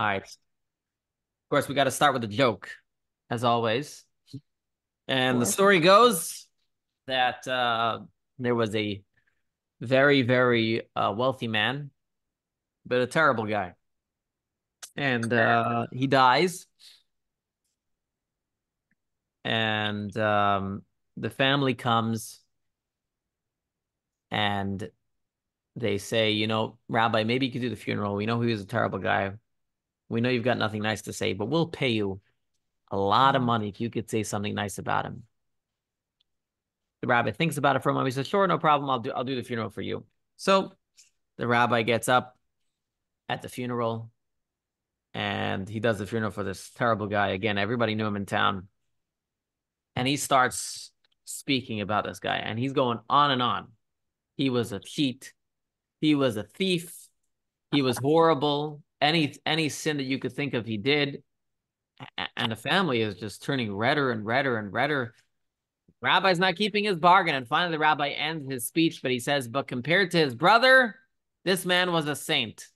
All right. Of course, we got to start with a joke, as always. And the story goes that uh, there was a very, very uh, wealthy man, but a terrible guy. And uh, he dies. And um, the family comes and they say, you know, Rabbi, maybe you could do the funeral. We know he was a terrible guy. We know you've got nothing nice to say, but we'll pay you a lot of mm-hmm. money if you could say something nice about him. The rabbi thinks about it for a moment. He says, "Sure, no problem. I'll do. I'll do the funeral for you." So the rabbi gets up at the funeral, and he does the funeral for this terrible guy. Again, everybody knew him in town, and he starts speaking about this guy, and he's going on and on. He was a cheat. He was a thief. He was horrible. Any any sin that you could think of, he did. And the family is just turning redder and redder and redder. Rabbi's not keeping his bargain. And finally, the rabbi ends his speech, but he says, But compared to his brother, this man was a saint.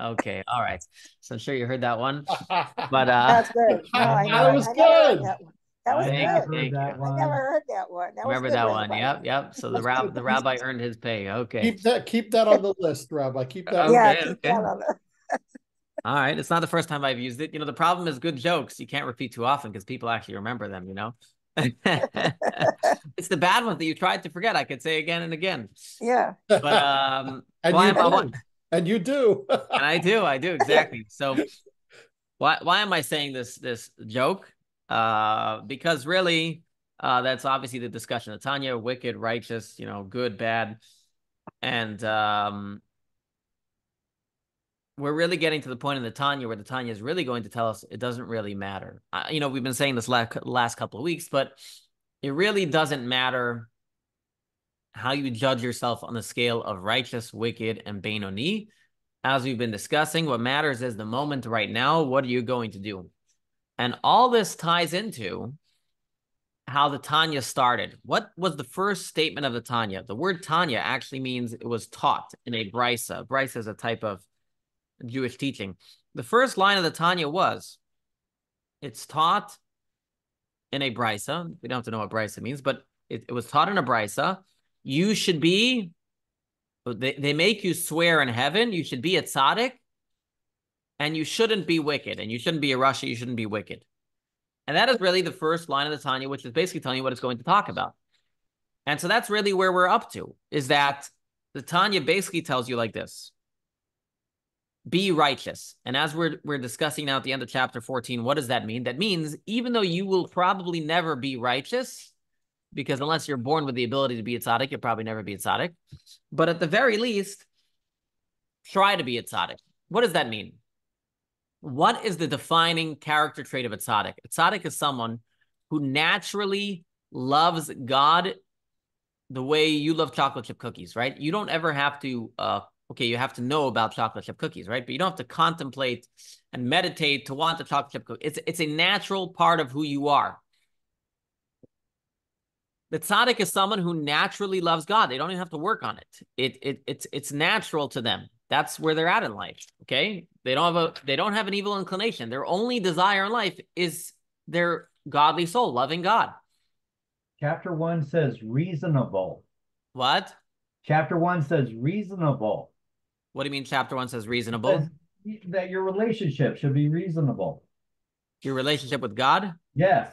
Okay, all right. So I'm sure you heard that one. But uh That's good. No, I That was I good. That. That was Thank good. you, I thank you. that one. never heard that one. That remember that one. Rabbi. Yep, yep. So the That's rab the rabbi earned his pay. Okay. Keep that keep that on the list, Rabbi. Keep that. Okay, Yeah, keep okay. that on the- All right. It's not the first time I've used it. You know, the problem is good jokes. You can't repeat too often because people actually remember them, you know? it's the bad ones that you tried to forget. I could say again and again. Yeah. But um and why you am I do. and you do. and I do, I do exactly. So why why am I saying this this joke? Uh because really uh that's obviously the discussion of Tanya, wicked, righteous, you know, good, bad. And um we're really getting to the point in the Tanya where the Tanya is really going to tell us it doesn't really matter. Uh, you know, we've been saying this last last couple of weeks, but it really doesn't matter how you judge yourself on the scale of righteous, wicked, and Benoni. As we've been discussing, what matters is the moment right now. What are you going to do? And all this ties into how the Tanya started. What was the first statement of the Tanya? The word Tanya actually means it was taught in a brisa. Brisa is a type of Jewish teaching. The first line of the Tanya was, it's taught in a brisa. We don't have to know what brisa means, but it, it was taught in a brisa. You should be, they, they make you swear in heaven, you should be a tzaddik, and you shouldn't be wicked, and you shouldn't be a rasha, you shouldn't be wicked. And that is really the first line of the Tanya, which is basically telling you what it's going to talk about. And so that's really where we're up to, is that the Tanya basically tells you like this be righteous. And as we're we're discussing now at the end of chapter 14, what does that mean? That means even though you will probably never be righteous, because unless you're born with the ability to be a tzaddik, you'll probably never be a tzaddik. But at the very least, try to be a tzaddik. What does that mean? What is the defining character trait of a tzaddik? A tzaddik is someone who naturally loves God the way you love chocolate chip cookies, right? You don't ever have to uh okay, you have to know about chocolate chip cookies, right? But you don't have to contemplate and meditate to want the chocolate chip cookie. It's it's a natural part of who you are. The tzaddik is someone who naturally loves God. They don't even have to work on it. It it it's it's natural to them. That's where they're at in life. Okay, they don't have a they don't have an evil inclination. Their only desire in life is their godly soul, loving God. Chapter one says reasonable. What? Chapter one says reasonable. What do you mean? Chapter one says reasonable. That your relationship should be reasonable. Your relationship with God. Yes.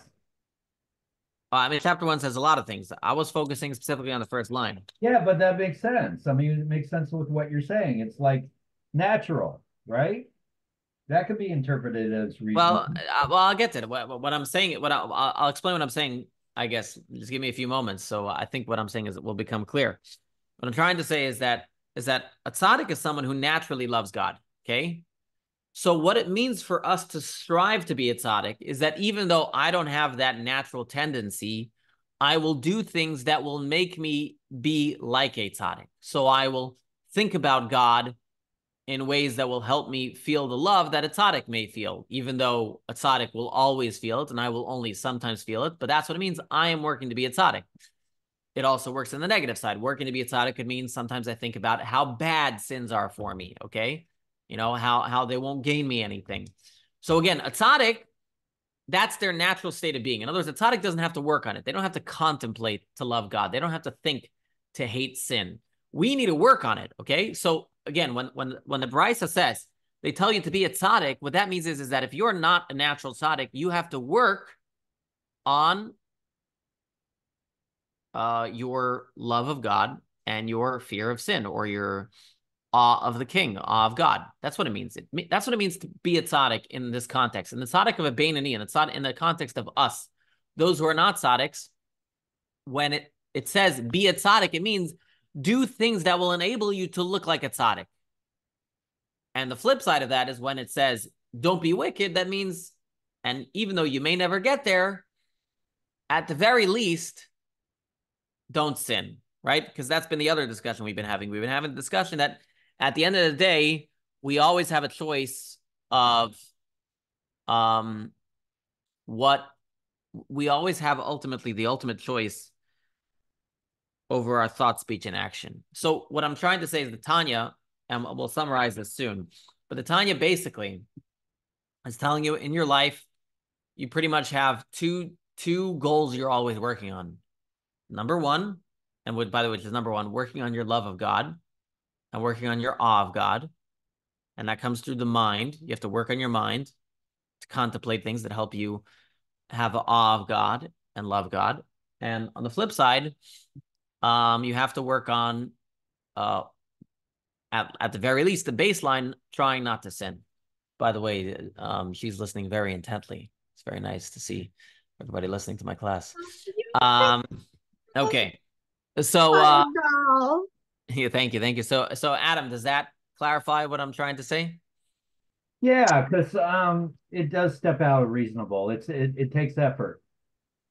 Uh, I mean, chapter one says a lot of things. I was focusing specifically on the first line. Yeah, but that makes sense. I mean, it makes sense with what you're saying. It's like natural, right? That could be interpreted as reasonable. Well, uh, well, I'll get to it. What, what I'm saying, what I, I'll, I'll explain what I'm saying. I guess just give me a few moments. So I think what I'm saying is it will become clear. What I'm trying to say is that is that a tzaddik is someone who naturally loves God. Okay. So what it means for us to strive to be a tzaddik is that even though I don't have that natural tendency, I will do things that will make me be like a tzaddik. So I will think about God in ways that will help me feel the love that a tzaddik may feel, even though a tzaddik will always feel it and I will only sometimes feel it. But that's what it means. I am working to be a tzaddik. It also works on the negative side. Working to be a tzaddik could mean sometimes I think about how bad sins are for me. Okay. You know how how they won't gain me anything. So again, a tzaddik, that's their natural state of being. In other words, a tzaddik doesn't have to work on it. They don't have to contemplate to love God. They don't have to think to hate sin. We need to work on it. Okay. So again, when when when the Brisa says they tell you to be a tzaddik, what that means is, is that if you're not a natural tzaddik, you have to work on uh, your love of God and your fear of sin or your awe of the king, awe of God. That's what it means. It, that's what it means to be a tzaddik in this context. In the tzaddik of a Beinani, and it's not in the context of us, those who are not tzaddiks, when it, it says be a tzaddik, it means do things that will enable you to look like a tzaddik. And the flip side of that is when it says don't be wicked, that means, and even though you may never get there, at the very least, don't sin, right? Because that's been the other discussion we've been having. We've been having the discussion that at the end of the day, we always have a choice of um what we always have ultimately the ultimate choice over our thought, speech, and action. So what I'm trying to say is the Tanya, and we'll summarize this soon, but the Tanya basically is telling you in your life, you pretty much have two two goals you're always working on. Number one, and would by the way, which is number one, working on your love of God and working on your awe of God. And that comes through the mind. You have to work on your mind to contemplate things that help you have awe of God and love God. And on the flip side, um, you have to work on, uh, at, at the very least, the baseline, trying not to sin. By the way, um, she's listening very intently. It's very nice to see everybody listening to my class. Um, okay. So, uh, yeah, thank you, thank you. So, so Adam, does that clarify what I'm trying to say? Yeah, because um, it does step out of reasonable. It's it, it takes effort.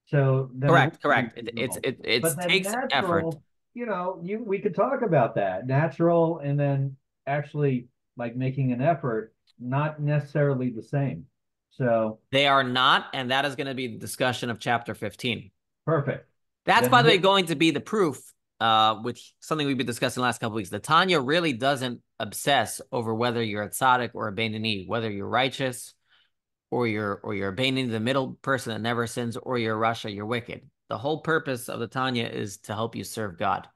So correct, correct. It, it's it it takes natural, effort. You know, you we could talk about that natural, and then actually like making an effort, not necessarily the same. So they are not, and that is going to be the discussion of chapter 15. Perfect. That's by the way going to be the proof, uh, which something we've been discussing the last couple weeks. The Tanya really doesn't obsess over whether you're a tzaddik or a Beinani, whether you're righteous or you're or you're a Beinani, the middle person that never sins, or you're rasha, you're wicked. The whole purpose of the Tanya is to help you serve God.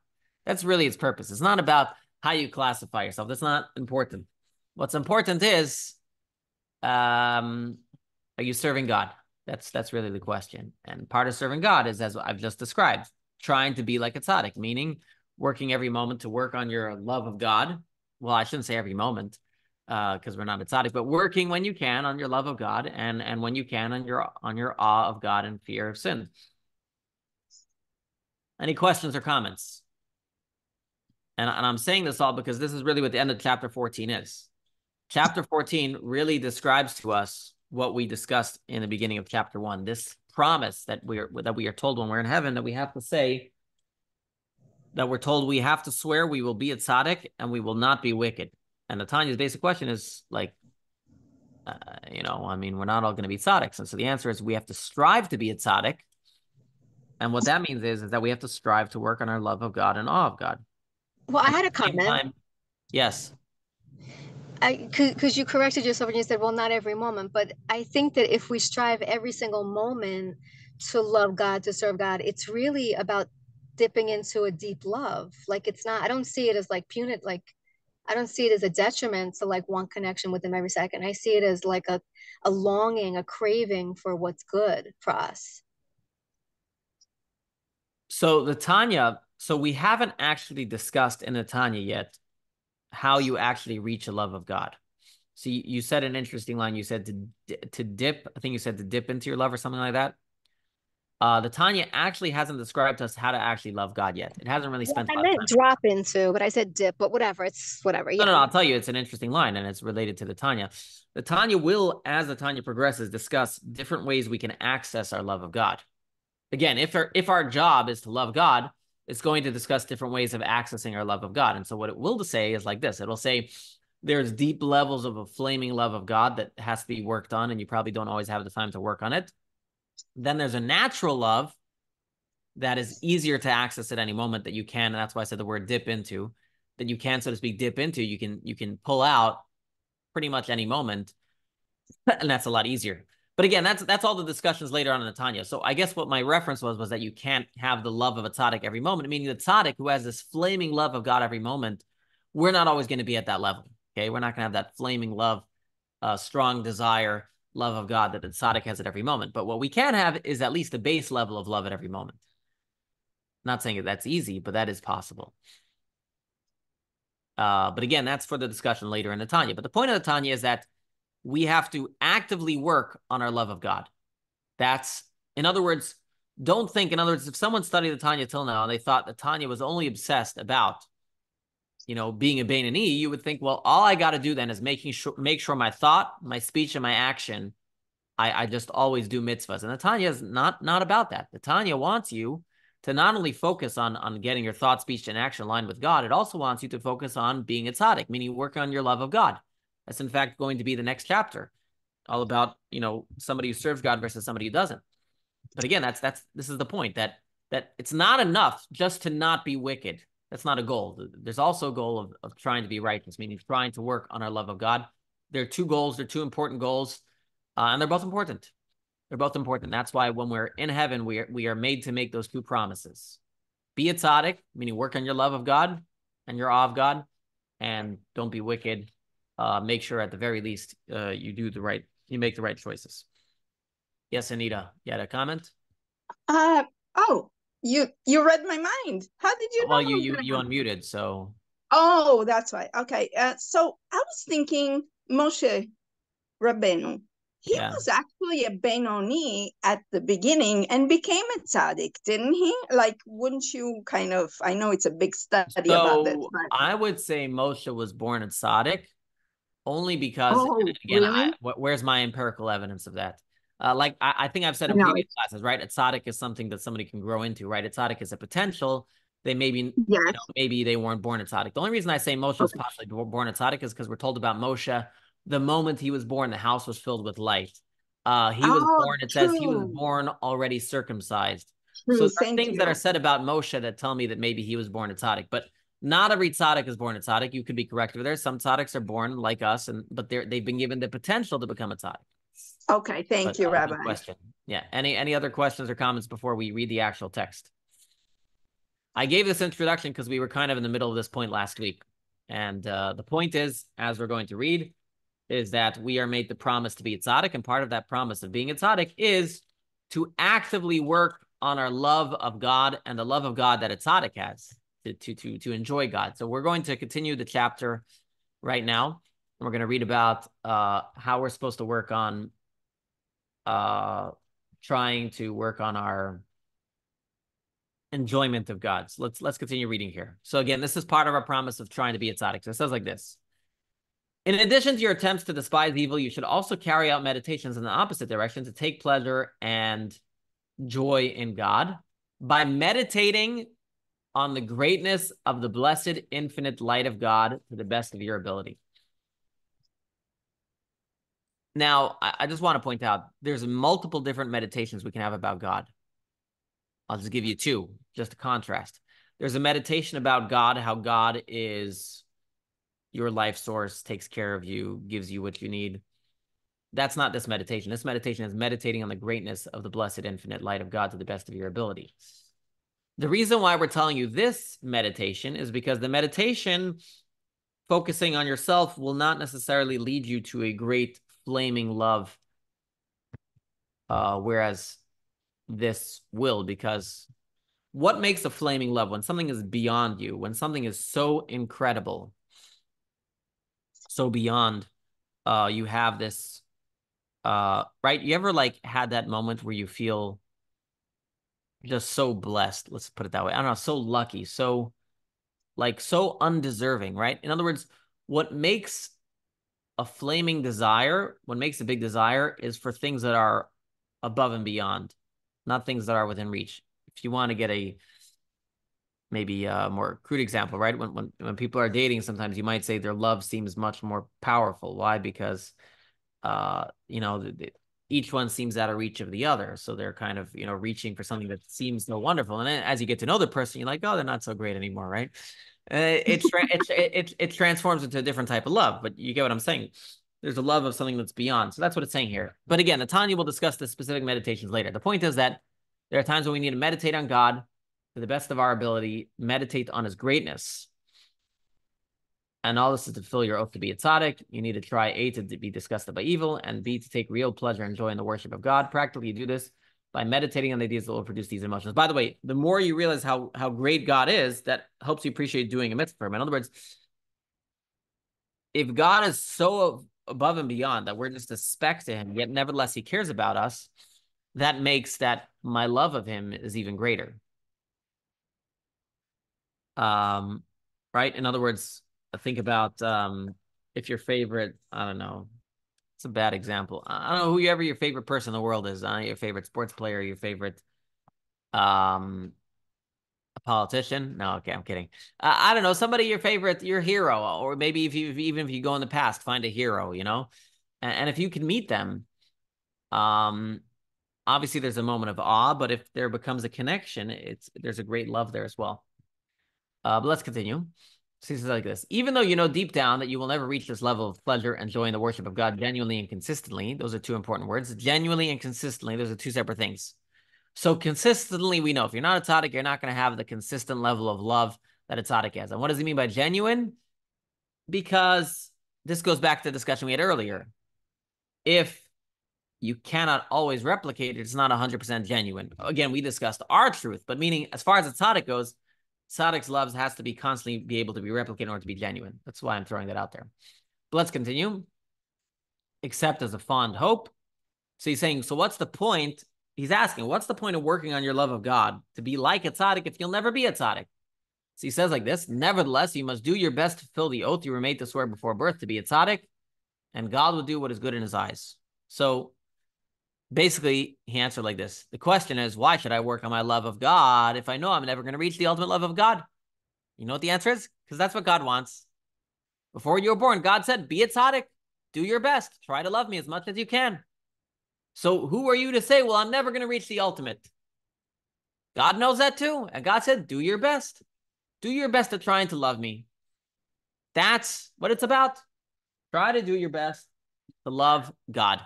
That's really its purpose. It's not about how you classify yourself. That's not important. What's important is um, are you serving God? That's that's really the question. And part of serving God is, as I've just described, trying to be like a tzaddik, meaning working every moment to work on your love of God. Well, I shouldn't say every moment, because uh, we're not a tzaddik, but working when you can on your love of God, and and when you can on your on your awe of God and fear of sin. Any questions or comments? And, and I'm saying this all because this is really what the end of chapter 14 is. Chapter 14 really describes to us what we discussed in the beginning of chapter one. This promise that we are that we are told when we're in heaven that we have to say that we're told we have to swear we will be a tzaddik and we will not be wicked. And the Tanya's basic question is like, uh, you know, I mean, we're not all going to be tzaddiks, and so the answer is we have to strive to be a tzaddik. And what that means is, is that we have to strive to work on our love of God and awe of God. Well, I had a comment. Time, yes because you corrected yourself and you said, well, not every moment. But I think that if we strive every single moment to love God, to serve God, it's really about dipping into a deep love. Like it's not, I don't see it as like punitive, like I don't see it as a detriment to like one connection with him every second. I see it as like a, a longing, a craving for what's good for us. So the Tanya, so we haven't actually discussed in the Tanya yet how you actually reach a love of God. So you, you said an interesting line. You said to to dip. I think you said to dip into your love or something like that. Uh, the Tanya actually hasn't described to us how to actually love God yet. It hasn't really spent. I meant drop into, but I said dip. But whatever, it's whatever. Yeah. No, no, no, I'll tell you, it's an interesting line, and it's related to the Tanya. The Tanya will, as the Tanya progresses, discuss different ways we can access our love of God. Again, if our if our job is to love God, it's going to discuss different ways of accessing our love of God. And so what it will say is like this. It'll say there's deep levels of a flaming love of God that has to be worked on, and you probably don't always have the time to work on it. Then there's a natural love that is easier to access at any moment that you can. And that's why I said the word dip into, that you can, so to speak, dip into. You can you can pull out pretty much any moment, and that's a lot easier. But again, that's that's all the discussions later on in the Tanya. So I guess what my reference was was that you can't have the love of a tzaddik every moment, meaning the tzaddik who has this flaming love of God every moment, we're not always going to be at that level. Okay, we're not going to have that flaming love, uh, strong desire, love of God that the tzaddik has at every moment. But what we can have is at least a base level of love at every moment. Not saying that that's easy, but that is possible. Uh, but again, that's for the discussion later in the Tanya. But the point of the Tanya is that we have to actively work on our love of God. That's, in other words, don't think, in other words, if someone studied the Tanya till now and they thought the Tanya was only obsessed about, you know, being a Bainani, you would think, well, all I got to do then is making sure, make sure my thought, my speech, and my action, I, I just always do mitzvahs. And the Tanya is not, not about that. The Tanya wants you to not only focus on, on getting your thought, speech, and action aligned with God, it also wants you to focus on being a tzaddik, meaning work on your love of God. That's in fact going to be the next chapter, all about you know somebody who serves God versus somebody who doesn't. But again, that's that's this is the point that that it's not enough just to not be wicked. That's not a goal. There's also a goal of, of trying to be righteous, meaning trying to work on our love of God. There are two goals. They're two important goals, uh, and they're both important. They're both important. That's why when we're in heaven, we are we are made to make those two promises: be a meaning work on your love of God and your awe of God, and don't be wicked, uh, make sure at the very least uh, you do the right, you make the right choices. Yes, Anita, you had a comment? Uh oh, you you read my mind. How did you well, you you you unmuted, so. Oh, that's why. Okay. Uh, so I was thinking Moshe Rabbeinu. He Yeah. was actually a Benoni at the beginning and became a tzaddik, didn't he? Like, wouldn't you kind of? I know it's a big study about this, So but I would say Moshe was born a tzaddik, only because Oh, again, I, really? wh- where's my empirical evidence of that? Uh, like I, I think I've said in No, previous classes, right? Tzaddik is something that somebody can grow into, right? Tzaddik is a potential. They maybe you know, maybe they weren't born tzaddik. The only reason I say Moshe was possibly born tzaddik is because we're told about Moshe. The moment he was born, the house was filled with light. Uh, he was Oh, born. It says he was born already circumcised. True. So there are things that are said about Moshe that tell me that maybe he was born tzaddik, but not every tzaddik is born a tzaddik. You could be correct over there. Some tzaddiks are born like us, and but they're they've been given the potential to become a tzaddik. Okay. Thank But, you, uh, Rabbi. Question. Yeah. Any any other questions or comments before we read the actual text? I gave this introduction because we were kind of in the middle of this point last week, and uh, the point is, as we're going to read, is that we are made the promise to be a tzaddik, and part of that promise of being a tzaddik is to actively work on our love of God and the love of God that a tzaddik has to to to to enjoy God. So we're going to continue the chapter right now. and We're going to read about uh, how we're supposed to work on uh, trying to work on our enjoyment of God. So let's let's continue reading here. So again, this is part of our promise of trying to be a tzaddik. So it says like this. In addition to your attempts to despise evil, you should also carry out meditations in the opposite direction to take pleasure and joy in God by meditating on the greatness of the blessed infinite light of God to the best of your ability. Now, I, just want to point out there's multiple different meditations we can have about God. I'll just give you two, just to contrast. There's a meditation about God, how God is your life source, takes care of you, gives you what you need. That's not this meditation. This meditation is meditating on the greatness of the blessed infinite light of God to the best of your ability. The reason why we're telling you this meditation is because the meditation focusing on yourself will not necessarily lead you to a great flaming love. Uh, whereas this will, because what makes a flaming love when something is beyond you, when something is so incredible, so beyond, uh, you have this, uh, right? You ever like had that moment where you feel just so blessed? Let's put it that way. I don't know, so lucky, so like so undeserving, right? In other words, what makes a flaming desire, what makes a big desire is for things that are above and beyond, not things that are within reach. If you want to get a maybe a more crude example, right? When when when people are dating, sometimes you might say their love seems much more powerful. Why? Because uh, you know, each one seems out of reach of the other. So they're kind of, you know, reaching for something that seems so wonderful. And then as you get to know the person, you're like, oh, they're not so great anymore, right? Uh, it, it, it, it transforms into a different type of love, but you get what I'm saying. there's a love of something that's beyond. So that's what it's saying here. But again, the Tanya will discuss the specific meditations later. The point is that there are times when we need to meditate on God to the best of our ability, meditate on his greatness. And all this is to fulfill your oath to be a tzaddik. You need to try A, to be disgusted by evil, and B, to take real pleasure and joy in the worship of God. Practically, you do this by meditating on the ideas that will produce these emotions. By the way, the more you realize how, how great God is, that helps you appreciate doing a mitzvah for him. In other words, if God is so above and beyond that we're just a speck to him, yet nevertheless he cares about us, that makes that my love of him is even greater. Um, right? In other words, think about um, if your favorite, I don't know, it's a bad example. I don't know whoever your favorite person in the world is. Uh, your favorite sports player, your favorite um politician. No, okay, I'm kidding. Uh, I don't know somebody your favorite, your hero, or maybe if you even if you go in the past, find a hero, you know, and, and if you can meet them, um, obviously there's a moment of awe, but if there becomes a connection, it's there's a great love there as well. Uh, but let's continue. He like this Even though you know deep down that you will never reach this level of pleasure and joy in the worship of God genuinely and consistently, those are two important words. Genuinely and consistently, those are two separate things. So consistently, we know if you're not a tzaddik, you're not going to have the consistent level of love that a tzaddik has. And what does he mean by genuine? Because this goes back to the discussion we had earlier. If you cannot always replicate it, it's not 100% genuine. Again, we discussed our truth, but meaning as far as a tzaddik goes, Tzaddik's loves has to be constantly be able to be replicated order to be genuine. That's why I'm throwing that out there. But let's continue. Except as a fond hope. So he's saying, so what's the point? He's asking, what's the point of working on your love of God to be like a tzaddik if you'll never be a tzaddik? So he says like this, nevertheless, you must do your best to fulfill the oath you were made to swear before birth to be a tzaddik, and God will do what is good in his eyes. So basically he answered like this. The question is why should i work on my love of god if i know i'm never going to reach the ultimate love of god? You know what the answer is? Because that's what god wants. Before you were born god said be a tzaddik do your best. Try to love me as much as you can. So who are you to say well i'm never going to reach the ultimate god knows that too and god said do your best. Do your best at trying to love me. That's what it's about. Try to do your best to love god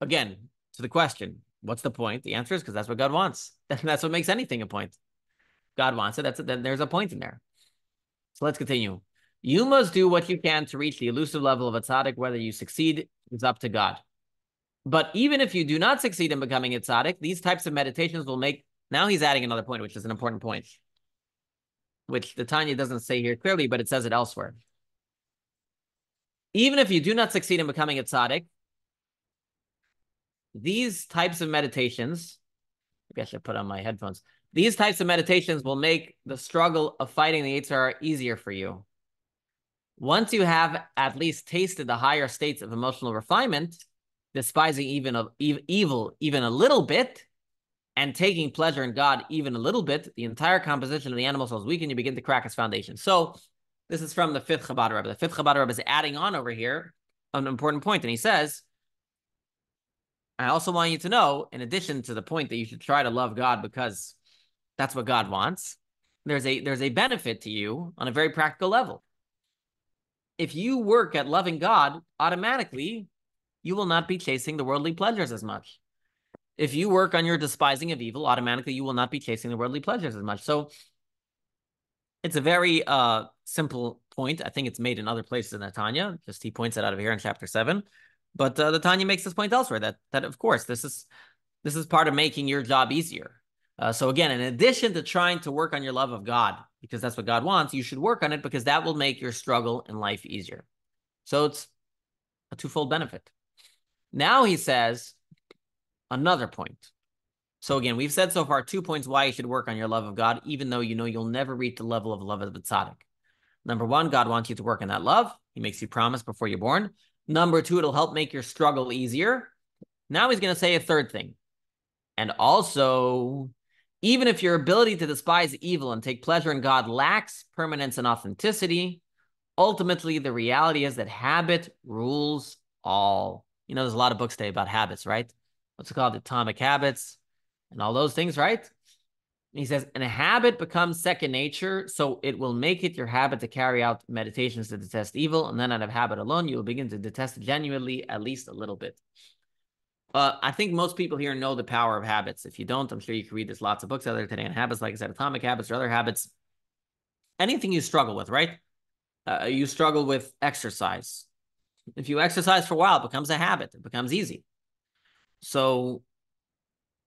again, to the question, what's the point? The answer is because that's what God wants. that's what makes anything a point. God wants it. That's it. Then there's a point in there. So let's continue. You must do what you can to reach the elusive level of a tzaddik. Whether you succeed is up to God. But even if you do not succeed in becoming a tzaddik, these types of meditations will make. Now he's adding another point, which is an important point, which the Tanya doesn't say here clearly, but it says it elsewhere. Even if you do not succeed in becoming a tzaddik, these types of meditations, maybe I should put on my headphones. These types of meditations will make the struggle of fighting the Yetzer easier for you. Once you have at least tasted the higher states of emotional refinement, despising even of evil even a little bit, and taking pleasure in God even a little bit, the entire composition of the animal soul is weak, and you begin to crack its foundation. So, this is from the fifth Chabad Rebbe. The fifth Chabad Rebbe is adding on over here an important point, and he says I also want you to know, in addition to the point that you should try to love God because that's what God wants, there's a there's a benefit to you on a very practical level. If you work at loving God, automatically you will not be chasing the worldly pleasures as much. If you work on your despising of evil, automatically you will not be chasing the worldly pleasures as much. So it's a very uh, simple point. I think it's made in other places in the Tanya. Just he points it out of here in chapter seven. But uh, the Tanya makes this point elsewhere that that of course this is this is part of making your job easier. Uh, so again, in addition to trying to work on your love of God, because that's what God wants, you should work on it because that will make your struggle in life easier. So it's a twofold benefit. Now he says another point. So again, we've said so far two points why you should work on your love of God, even though you know you'll never reach the level of love of the tzaddik. Number one, God wants you to work on that love. He makes you promise before you're born. Number two, it'll help make your struggle easier. Now he's going to say a third thing. And also, even if your ability to despise evil and take pleasure in God lacks permanence and authenticity, ultimately the reality is that habit rules all. You know, there's a lot of books today about habits, right? What's it called? Atomic habits and all those things, right? He says, and a habit becomes second nature, so it will make it your habit to carry out meditations to detest evil, and then out of habit alone, you will begin to detest genuinely, at least a little bit. Uh, I think most people here know the power of habits. If you don't, I'm sure you can read there's lots of books out there today on habits, like I said, atomic habits or other habits. Anything you struggle with, right? Uh, you struggle with exercise. If you exercise for a while, it becomes a habit. It becomes easy. So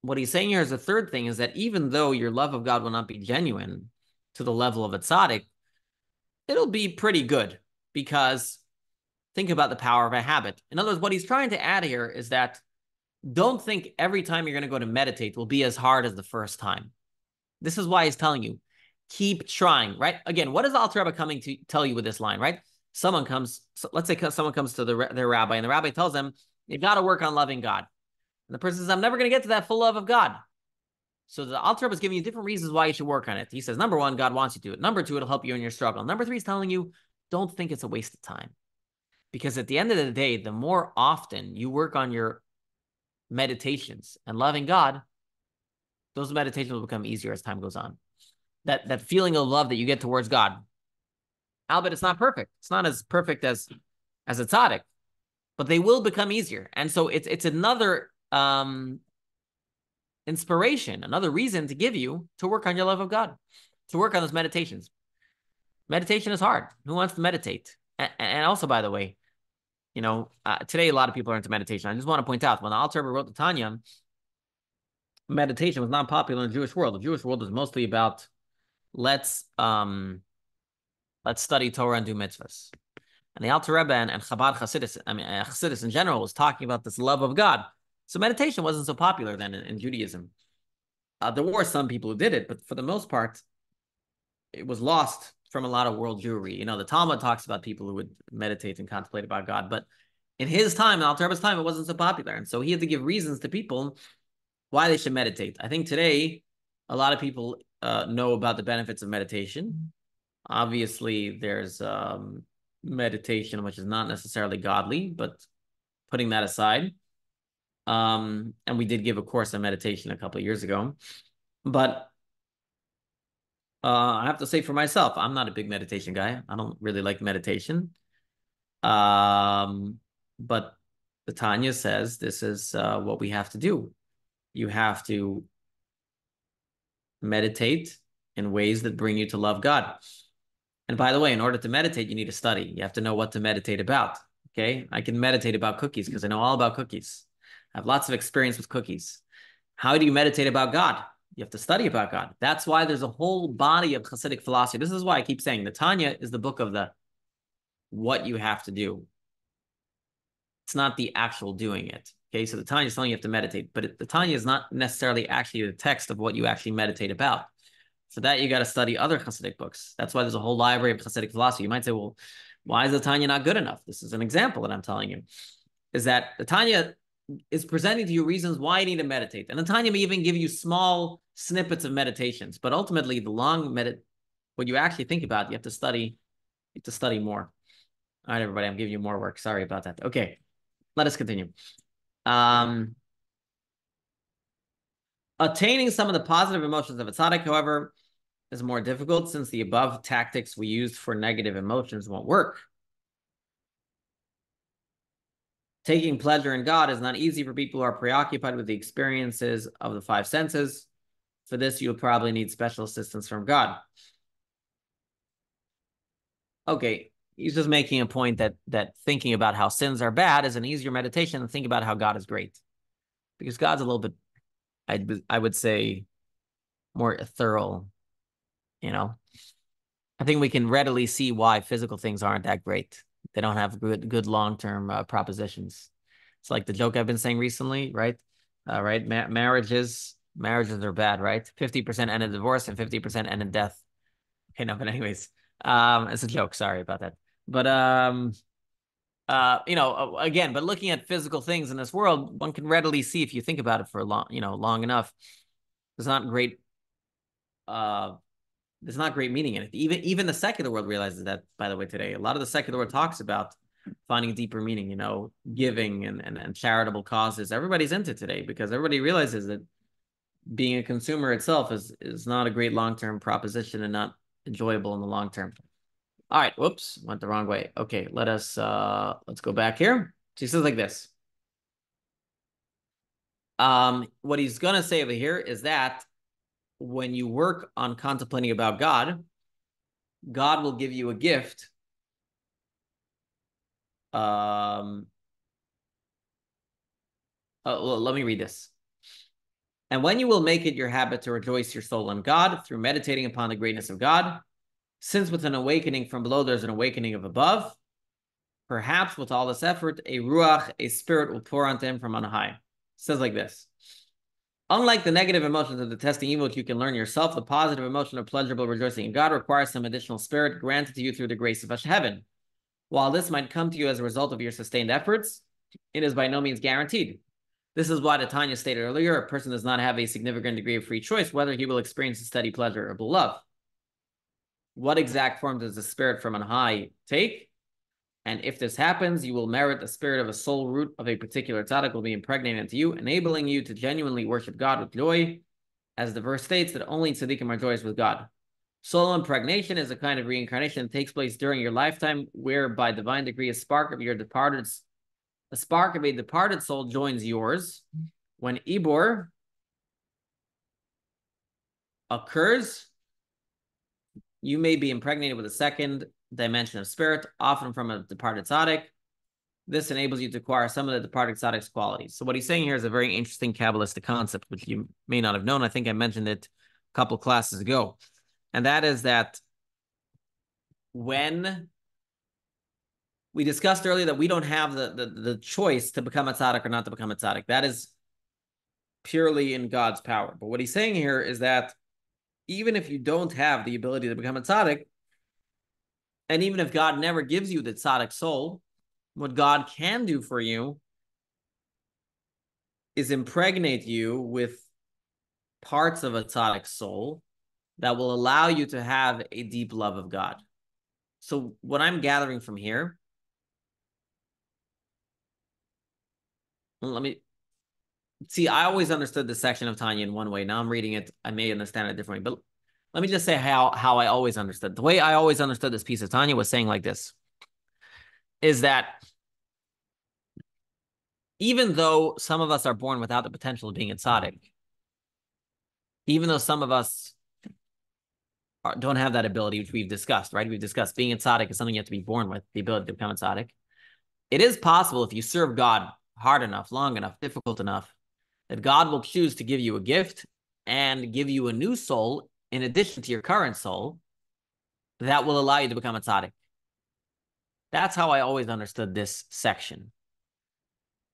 what he's saying here is the third thing is that even though your love of God will not be genuine to the level of a tzaddik, it'll be pretty good because think about the power of a habit. In other words, what he's trying to add here is that don't think every time you're going to go to meditate will be as hard as the first time. This is why he's telling you, keep trying, right? Again, what is Alter Rebbe coming to tell you with this line, right? Someone comes, so let's say someone comes to the, their rabbi and the rabbi tells them, you got to work on loving God. And the person says, I'm never going to get to that full love of God. So the Alter is giving you different reasons why you should work on it. He says, number one, God wants you to do it. Number two, it'll help you in your struggle. Number three is telling you, don't think it's a waste of time. Because at the end of the day, the more often you work on your meditations and loving God, those meditations will become easier as time goes on. That that feeling of love that you get towards God. Albeit it's not perfect. It's not as perfect as as a tzaddik, but they will become easier. And so it's it's another um inspiration, another reason to give you to work on your love of God, to work on those meditations. Meditation is hard. Who wants to meditate? And, and also, by the way, you know, uh, today a lot of people are into meditation. I just want to point out when the Alter wrote the Tanya, meditation was not popular in the Jewish world. The Jewish world was mostly about let's um let's study Torah and do mitzvahs. And the Alter Rebbe and, and Chabad Hasidus, I mean uh, Hasidus in general, was talking about this love of God. So meditation wasn't so popular then in, in Judaism. Uh, there were some people who did it, but for the most part, it was lost from a lot of world Jewry. You know, the Talmud talks about people who would meditate and contemplate about God, but in his time, in Alter Rebbe's time, it wasn't so popular. And so he had to give reasons to people why they should meditate. I think today, a lot of people uh, know about the benefits of meditation. Obviously, there's um, meditation, which is not necessarily godly, but putting that aside. Um, and we did give a course on meditation a couple years ago. But uh, I have to say for myself, I'm not a big meditation guy. I don't really like meditation. Um, but the Tanya says this is uh, what we have to do. You have to meditate in ways that bring you to love God. And by the way, in order to meditate, you need to study. You have to know what to meditate about. Okay. I can meditate about cookies because I know all about cookies. I have lots of experience with cookies. How do you meditate about God? You have to study about God. That's why there's a whole body of Hasidic philosophy. This is why I keep saying the Tanya is the book of the what you have to do. It's not the actual doing it. Okay, so the Tanya is telling you have to meditate, but the Tanya is not necessarily actually the text of what you actually meditate about. So that you got to study other Hasidic books. That's why there's a whole library of Hasidic philosophy. You might say, well, why is the Tanya not good enough? This is an example that I'm telling you. Is that the Tanya is presenting to you reasons why you need to meditate. And the Tanya may even give you small snippets of meditations, but ultimately the long medit what you actually think about, you have to study, you have to study more. All right, everybody, I'm giving you more work. Sorry about that. Okay, let us continue. Um, attaining some of the positive emotions of a tzaddik, however, is more difficult since the above tactics we used for negative emotions won't work. Taking pleasure in God is not easy for people who are preoccupied with the experiences of the five senses. For this, you'll probably need special assistance from God. Okay, he's just making a point that that thinking about how sins are bad is an easier meditation than thinking about how God is great, because God's a little bit, I I would say, more thorough. You know, I think we can readily see why physical things aren't that great. They don't have good good long term uh, propositions. It's like the joke I've been saying recently, right? Uh, right, Ma- marriages marriages are bad, right? Fifty percent end in divorce and fifty percent end in death. Okay, no, but anyways, um, it's a joke. Sorry about that. But um, uh, you know, again, but looking at physical things in this world, one can readily see if you think about it for long, you know, long enough. There's not great uh there's not great meaning in it. Even even the secular world realizes that, by the way, today. A lot of the secular world talks about finding deeper meaning, you know, giving and, and, and charitable causes. Everybody's into today because everybody realizes that being a consumer itself is is not a great long-term proposition and not enjoyable in the long term. All right, whoops, went the wrong way. Okay, let us uh let's go back here. So he says like this. Um, what he's gonna say over here is that when you work on contemplating about God, God will give you a gift. Um, uh, let me read this. And when you will make it your habit to rejoice your soul in God through meditating upon the greatness of God, since with an awakening from below there's an awakening of above, perhaps with all this effort, a ruach, a spirit will pour onto him from on high. It says like this. Unlike the negative emotions of detesting evil you can learn yourself, the positive emotion of pleasurable rejoicing in God requires some additional spirit granted to you through the grace of heaven. While this might come to you as a result of your sustained efforts, it is by no means guaranteed. This is why Tanya stated earlier, a person does not have a significant degree of free choice whether he will experience a steady pleasure or love. What exact form does the spirit from on high take? And if this happens, you will merit the spirit of a soul root of a particular tzaddik will be impregnated into you, enabling you to genuinely worship God with joy, as the verse states that only tzaddikim are joyous with God. Soul impregnation is a kind of reincarnation that takes place during your lifetime, where by divine decree a spark of your departed, a spark of a departed soul joins yours. When Ibor occurs, you may be impregnated with a second dimension of spirit, often from a departed tzaddik. This enables you to acquire some of the departed tzaddik's qualities. So what he's saying here is a very interesting Kabbalistic concept, which you may not have known. I think I mentioned it a couple classes ago. And that is that when we discussed earlier that we don't have the, the, the choice to become a tzaddik or not to become a tzaddik. That is purely in God's power. But what he's saying here is that even if you don't have the ability to become a tzaddik, and even if God never gives you the tzaddik soul, what God can do for you is impregnate you with parts of a tzaddik soul that will allow you to have a deep love of God. So what I'm gathering from here, let me see. I always understood the section of Tanya in one way. Now I'm reading it. I may understand it differently, but let me just say how how I always understood. The way I always understood this piece of Tanya was saying like this is that even though some of us are born without the potential of being a tzaddik, even though some of us are, don't have that ability, which we've discussed, right? We've discussed being a tzaddik is something you have to be born with, the ability to become a tzaddik. It is possible if you serve God hard enough, long enough, difficult enough, that God will choose to give you a gift and give you a new soul in addition to your current soul, that will allow you to become a tzaddik. That's how I always understood this section.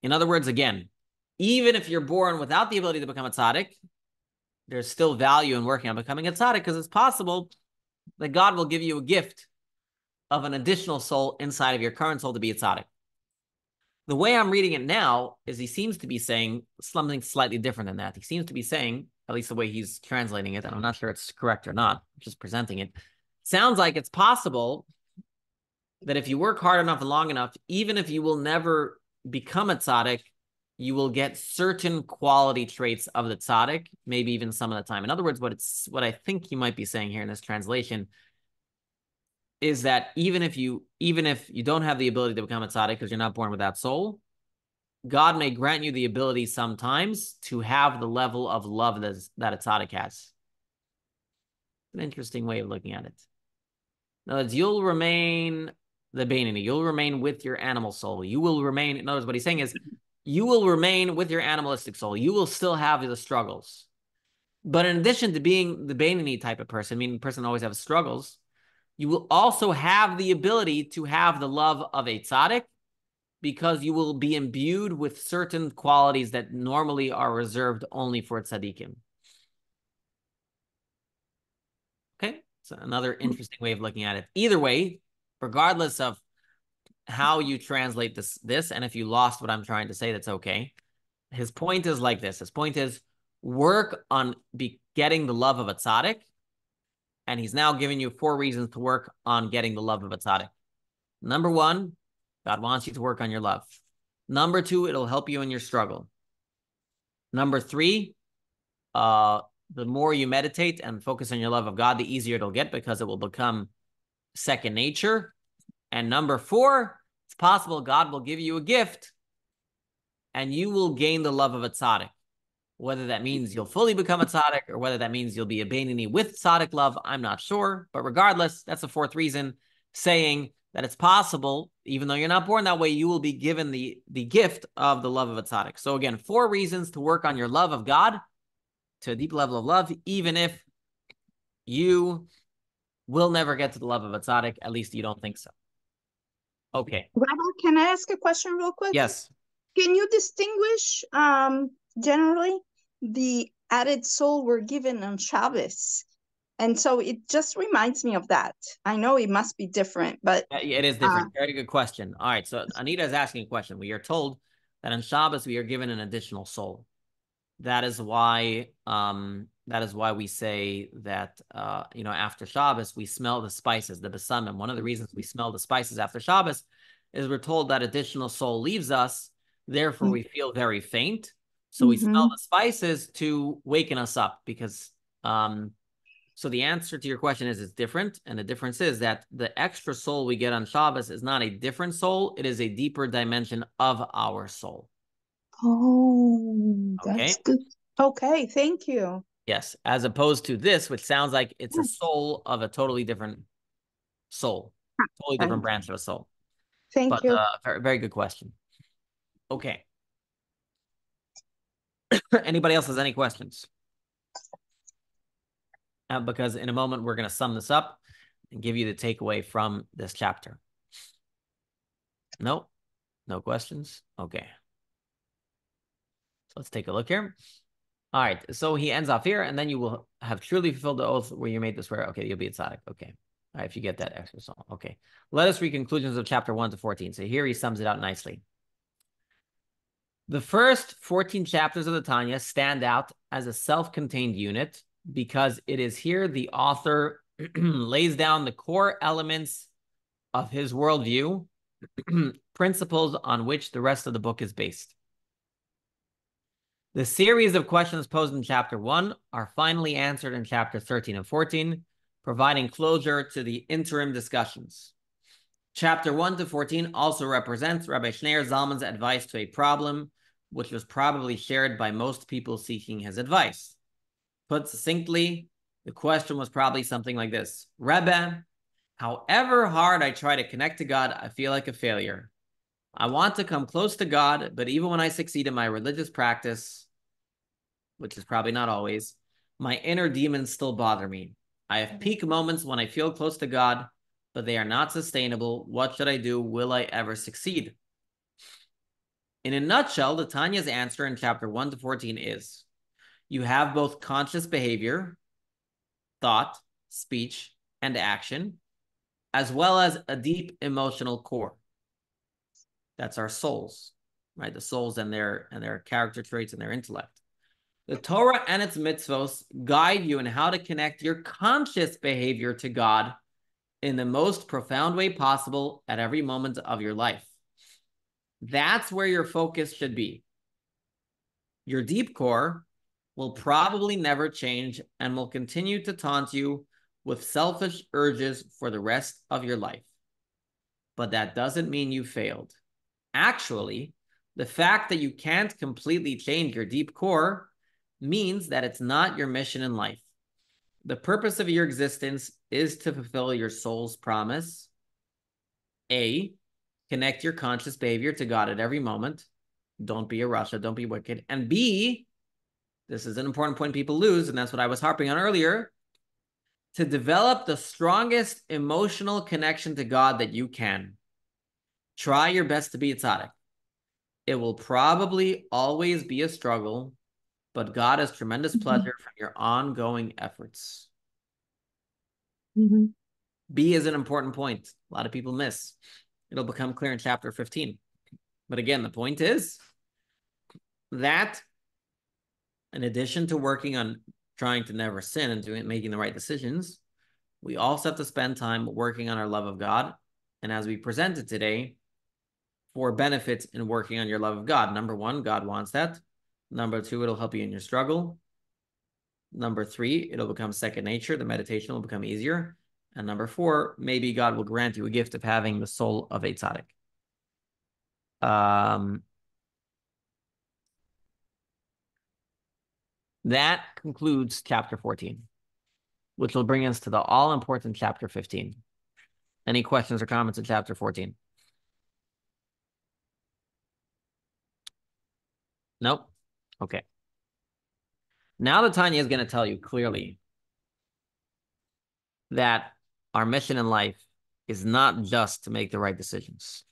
In other words, again, even if you're born without the ability to become a tzaddik, there's still value in working on becoming a tzaddik because it's possible that God will give you a gift of an additional soul inside of your current soul to be a tzaddik. The way I'm reading it now is he seems to be saying something slightly different than that. He seems to be saying at least the way he's translating it, and I'm not sure it's correct or not, just presenting it. Sounds like it's possible that if you work hard enough and long enough, even if you will never become a tzaddik, you will get certain quality traits of the tzaddik, maybe even some of the time. In other words, what it's what I think you might be saying here in this translation is that even if you even if you don't have the ability to become a tzaddik because you're not born with that soul, God may grant you the ability sometimes to have the level of love that, is, that a tzaddik has. An interesting way of looking at it. In other words, you'll remain the Bainani. You'll remain with your animal soul. You will remain, in other words, what he's saying is, you will remain with your animalistic soul. You will still have the struggles. But in addition to being the Bainani type of person, meaning the person always has struggles, you will also have the ability to have the love of a tzaddik because you will be imbued with certain qualities that normally are reserved only for tzaddikim. Okay, so another hmm. interesting way of looking at it. Either way, regardless of how you translate this, this, and if you lost what I'm trying to say, that's okay. His point is like this. His point is work on be getting the love of a tzaddik, and he's now giving you four reasons to work on getting the love of a tzaddik. Number one, God wants you to work on your love. Number two, it'll help you in your struggle. Number three, uh, the more you meditate and focus on your love of God, the easier it'll get because it will become second nature. And number four, it's possible God will give you a gift and you will gain the love of a tzaddik. Whether that means you'll fully become a tzaddik or whether that means you'll be a Beinoni with tzaddik love, I'm not sure. But regardless, that's the fourth reason saying that it's possible, even though you're not born that way, you will be given the, the gift of the love of a tzaddik. So again, four reasons to work on your love of God to a deep level of love, even if you will never get to the love of a tzaddik. At least you don't think so. Okay. Rabbi, can I ask a question real quick? Yes. Can you distinguish um generally the added soul we're given on Shabbos? And so it just reminds me of that. I know it must be different, but Uh, It is different. Very good question. All right. So Anita is asking a question. We are told that on Shabbos we are given an additional soul. That is why um that is why we say that uh you know after Shabbos we smell the spices, the besamim. One of the reasons we smell the spices after Shabbos is we're told that additional soul leaves us, therefore Mm. we feel very faint. So we smell Mhm. the spices to waken us up because um so the answer to your question is it's different, and the difference is that the extra soul we get on Shabbos is not a different soul; it is a deeper dimension of our soul. oh, Okay. that's good. Okay, thank you. Yes, as opposed to this, which sounds like it's a soul of a totally different soul, totally different branch of a soul. Thank But you. uh, very, very good question. Okay. Anybody else has any questions? Uh, because in a moment we're going to sum this up and give you the takeaway from this chapter. No, no questions. Okay. So let's take a look here. All right. So he ends off here, and then you will have truly fulfilled the oath where you made this swear. Okay, you'll be a tzaddik. Okay. All right, if you get that extra song. Okay. Let us read conclusions of chapter 1 to 14. So here he sums it out nicely. The first 14 chapters of the Tanya stand out as a self-contained unit because it is here the author lays down the core elements of his worldview, principles on which the rest of the book is based. The series of questions posed in chapter 1 are finally answered in chapter 13 and 14, providing closure to the interim discussions. Chapter 1 to 14 also represents Rabbi Schneur Zalman's advice to a problem which was probably shared by most people seeking his advice. Put succinctly, the question was probably something like this Rebbe, however hard I try to connect to God, I feel like a failure. I want to come close to God, but even when I succeed in my religious practice, which is probably not always, my inner demons still bother me. I have peak moments when I feel close to God, but they are not sustainable. What should I do? Will I ever succeed? In a nutshell, the Tanya's answer in chapter 1 to 14 is you have both conscious behavior, thought, speech, and action, as well as a deep emotional core. That's our souls, right? The souls and their and their character traits and their intellect. The Torah and its mitzvos guide you in how to connect your conscious behavior to God in the most profound way possible at every moment of your life. That's where your focus should be. Your deep core will probably never change and will continue to taunt you with selfish urges for the rest of your life. But that doesn't mean you failed. Actually, the fact that you can't completely change your deep core means that it's not your mission in life. The purpose of your existence is to fulfill your soul's promise. A, connect your conscious behavior to God at every moment. Don't be a rasha, don't be wicked. And B, this is an important point people lose, and that's what I was harping on earlier. To develop the strongest emotional connection to God that you can. Try your best to be a tzaddik. It will probably always be a struggle, but God has tremendous pleasure from your ongoing efforts. Mm-hmm. B is an important point. A lot of people miss. It'll become clear in chapter 15. But again, the point is that in addition to working on trying to never sin and doing making the right decisions, we also have to spend time working on our love of God. And as we presented today, four benefits in working on your love of God. Number one, God wants that. Number two, it'll help you in your struggle. Number three, it'll become second nature. The meditation will become easier. And number four, maybe God will grant you a gift of having the soul of a tzaddik. Um, that concludes chapter 14, which will bring us to the all important chapter 15. Any questions or comments in chapter 14? Nope. Okay. Now the Tanya is going to tell you clearly that our mission in life is not just to make the right decisions.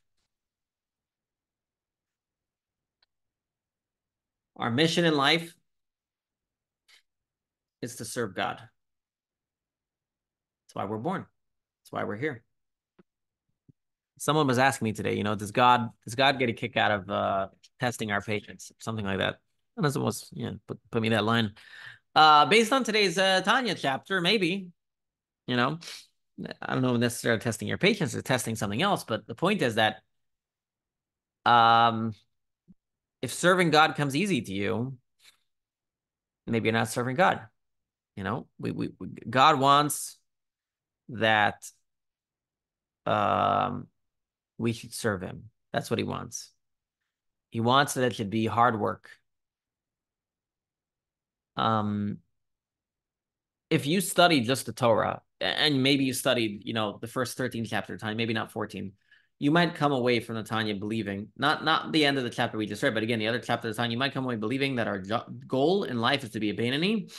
Our mission in life is to serve God. That's why we're born. That's why we're here. Someone was asking me today, you know, does God does God get a kick out of uh, testing our patience, something like that? And as it was, yeah, put, put me that line. Uh, based on today's uh, Tanya chapter, maybe, you know, I don't know necessarily testing your patience or testing something else, but the point is that um, if serving God comes easy to you, maybe you're not serving God. You know, we, we, we God wants that um, we should serve Him. That's what He wants. He wants that it should be hard work. Um, if you study just the Torah, and maybe you studied, you know, the first 13 chapter of maybe not 14, you might come away from the Tanya believing, not not the end of the chapter we just read, but again, the other chapter of the Tanya, you might come away believing that our goal in life is to be a Bainani.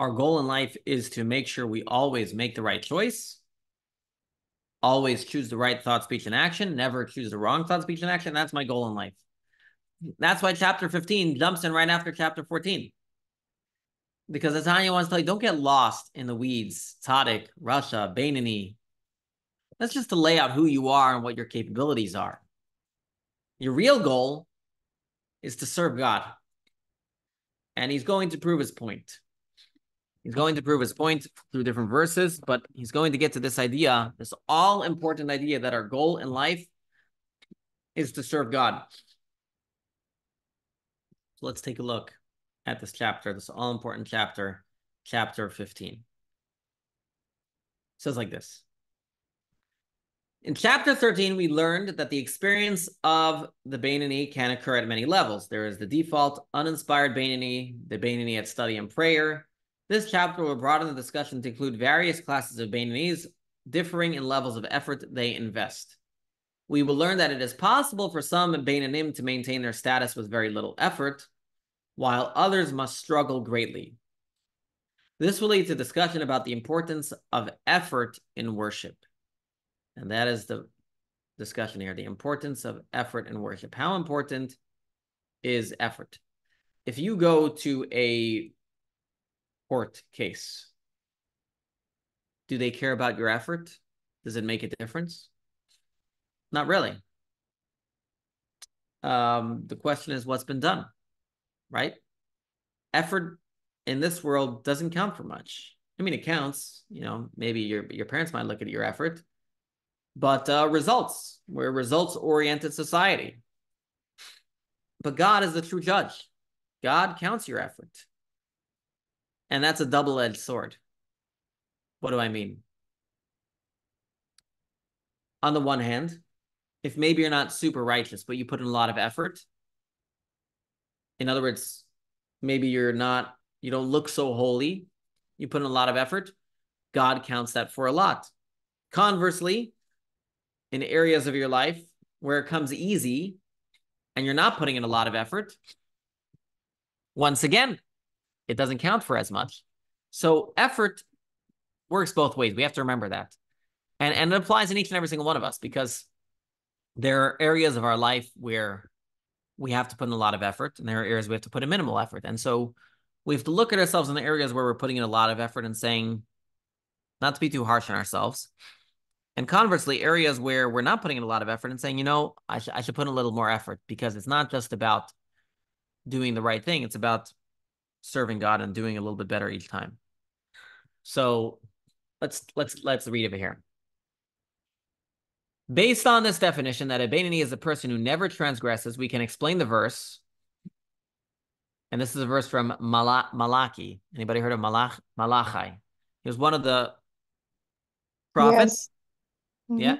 Our goal in life is to make sure we always make the right choice, always choose the right thought, speech, and action, never choose the wrong thought, speech, and action. That's my goal in life. That's why chapter 15 jumps in right after chapter 14 because the Tanya wants to tell you, don't get lost in the weeds. Tzaddik, Rasha, Bainani. That's just to lay out who you are and what your capabilities are. Your real goal is to serve God. And he's going to prove his point. He's going to prove his point through different verses, but he's going to get to this idea, this all important idea that our goal in life is to serve God. So let's take a look at this chapter, this all important chapter, chapter 15. It says like this. In chapter 13, we learned that the experience of the Bainani can occur at many levels. There is the default uninspired Bainani, the Bainani at study and prayer. This chapter will broaden the discussion to include various classes of Bainanis, differing in levels of effort they invest. We will learn that it is possible for some Bainanim to maintain their status with very little effort, while others must struggle greatly. This will lead to discussion about the importance of effort in worship. And that is the discussion here the importance of effort in worship. How important is effort? If you go to a court case, do they care about your effort? Does it make a difference? Not really. Um, the question is what's been done? right? Effort in this world doesn't count for much. I mean, it counts. You know, maybe your your parents might look at your effort, but uh, results. We're a results oriented society. But God is the true judge. God counts your effort, and that's a double edged sword. What do I mean? On the one hand, if maybe you're not super righteous, but you put in a lot of effort, in other words, maybe you're not, you don't look so holy, you put in a lot of effort, God counts that for a lot. Conversely, in areas of your life where it comes easy and you're not putting in a lot of effort, once again, it doesn't count for as much. So effort works both ways. We have to remember that. And, and it applies in each and every single one of us because there are areas of our life where we have to put in a lot of effort, and there are areas we have to put in minimal effort. And so we have to look at ourselves in the areas where we're putting in a lot of effort and saying, not to be too harsh on ourselves. And conversely, areas where we're not putting in a lot of effort and saying, you know, I, sh- I should put in a little more effort because it's not just about doing the right thing, it's about serving God and doing a little bit better each time. So let's let's let's read over here. Based on this definition that a Bainani is a person who never transgresses, we can explain the verse. And this is a verse from Mala- Malachi. Anybody heard of Malach- Malachi? He was one of the prophets. Mhm. Yeah.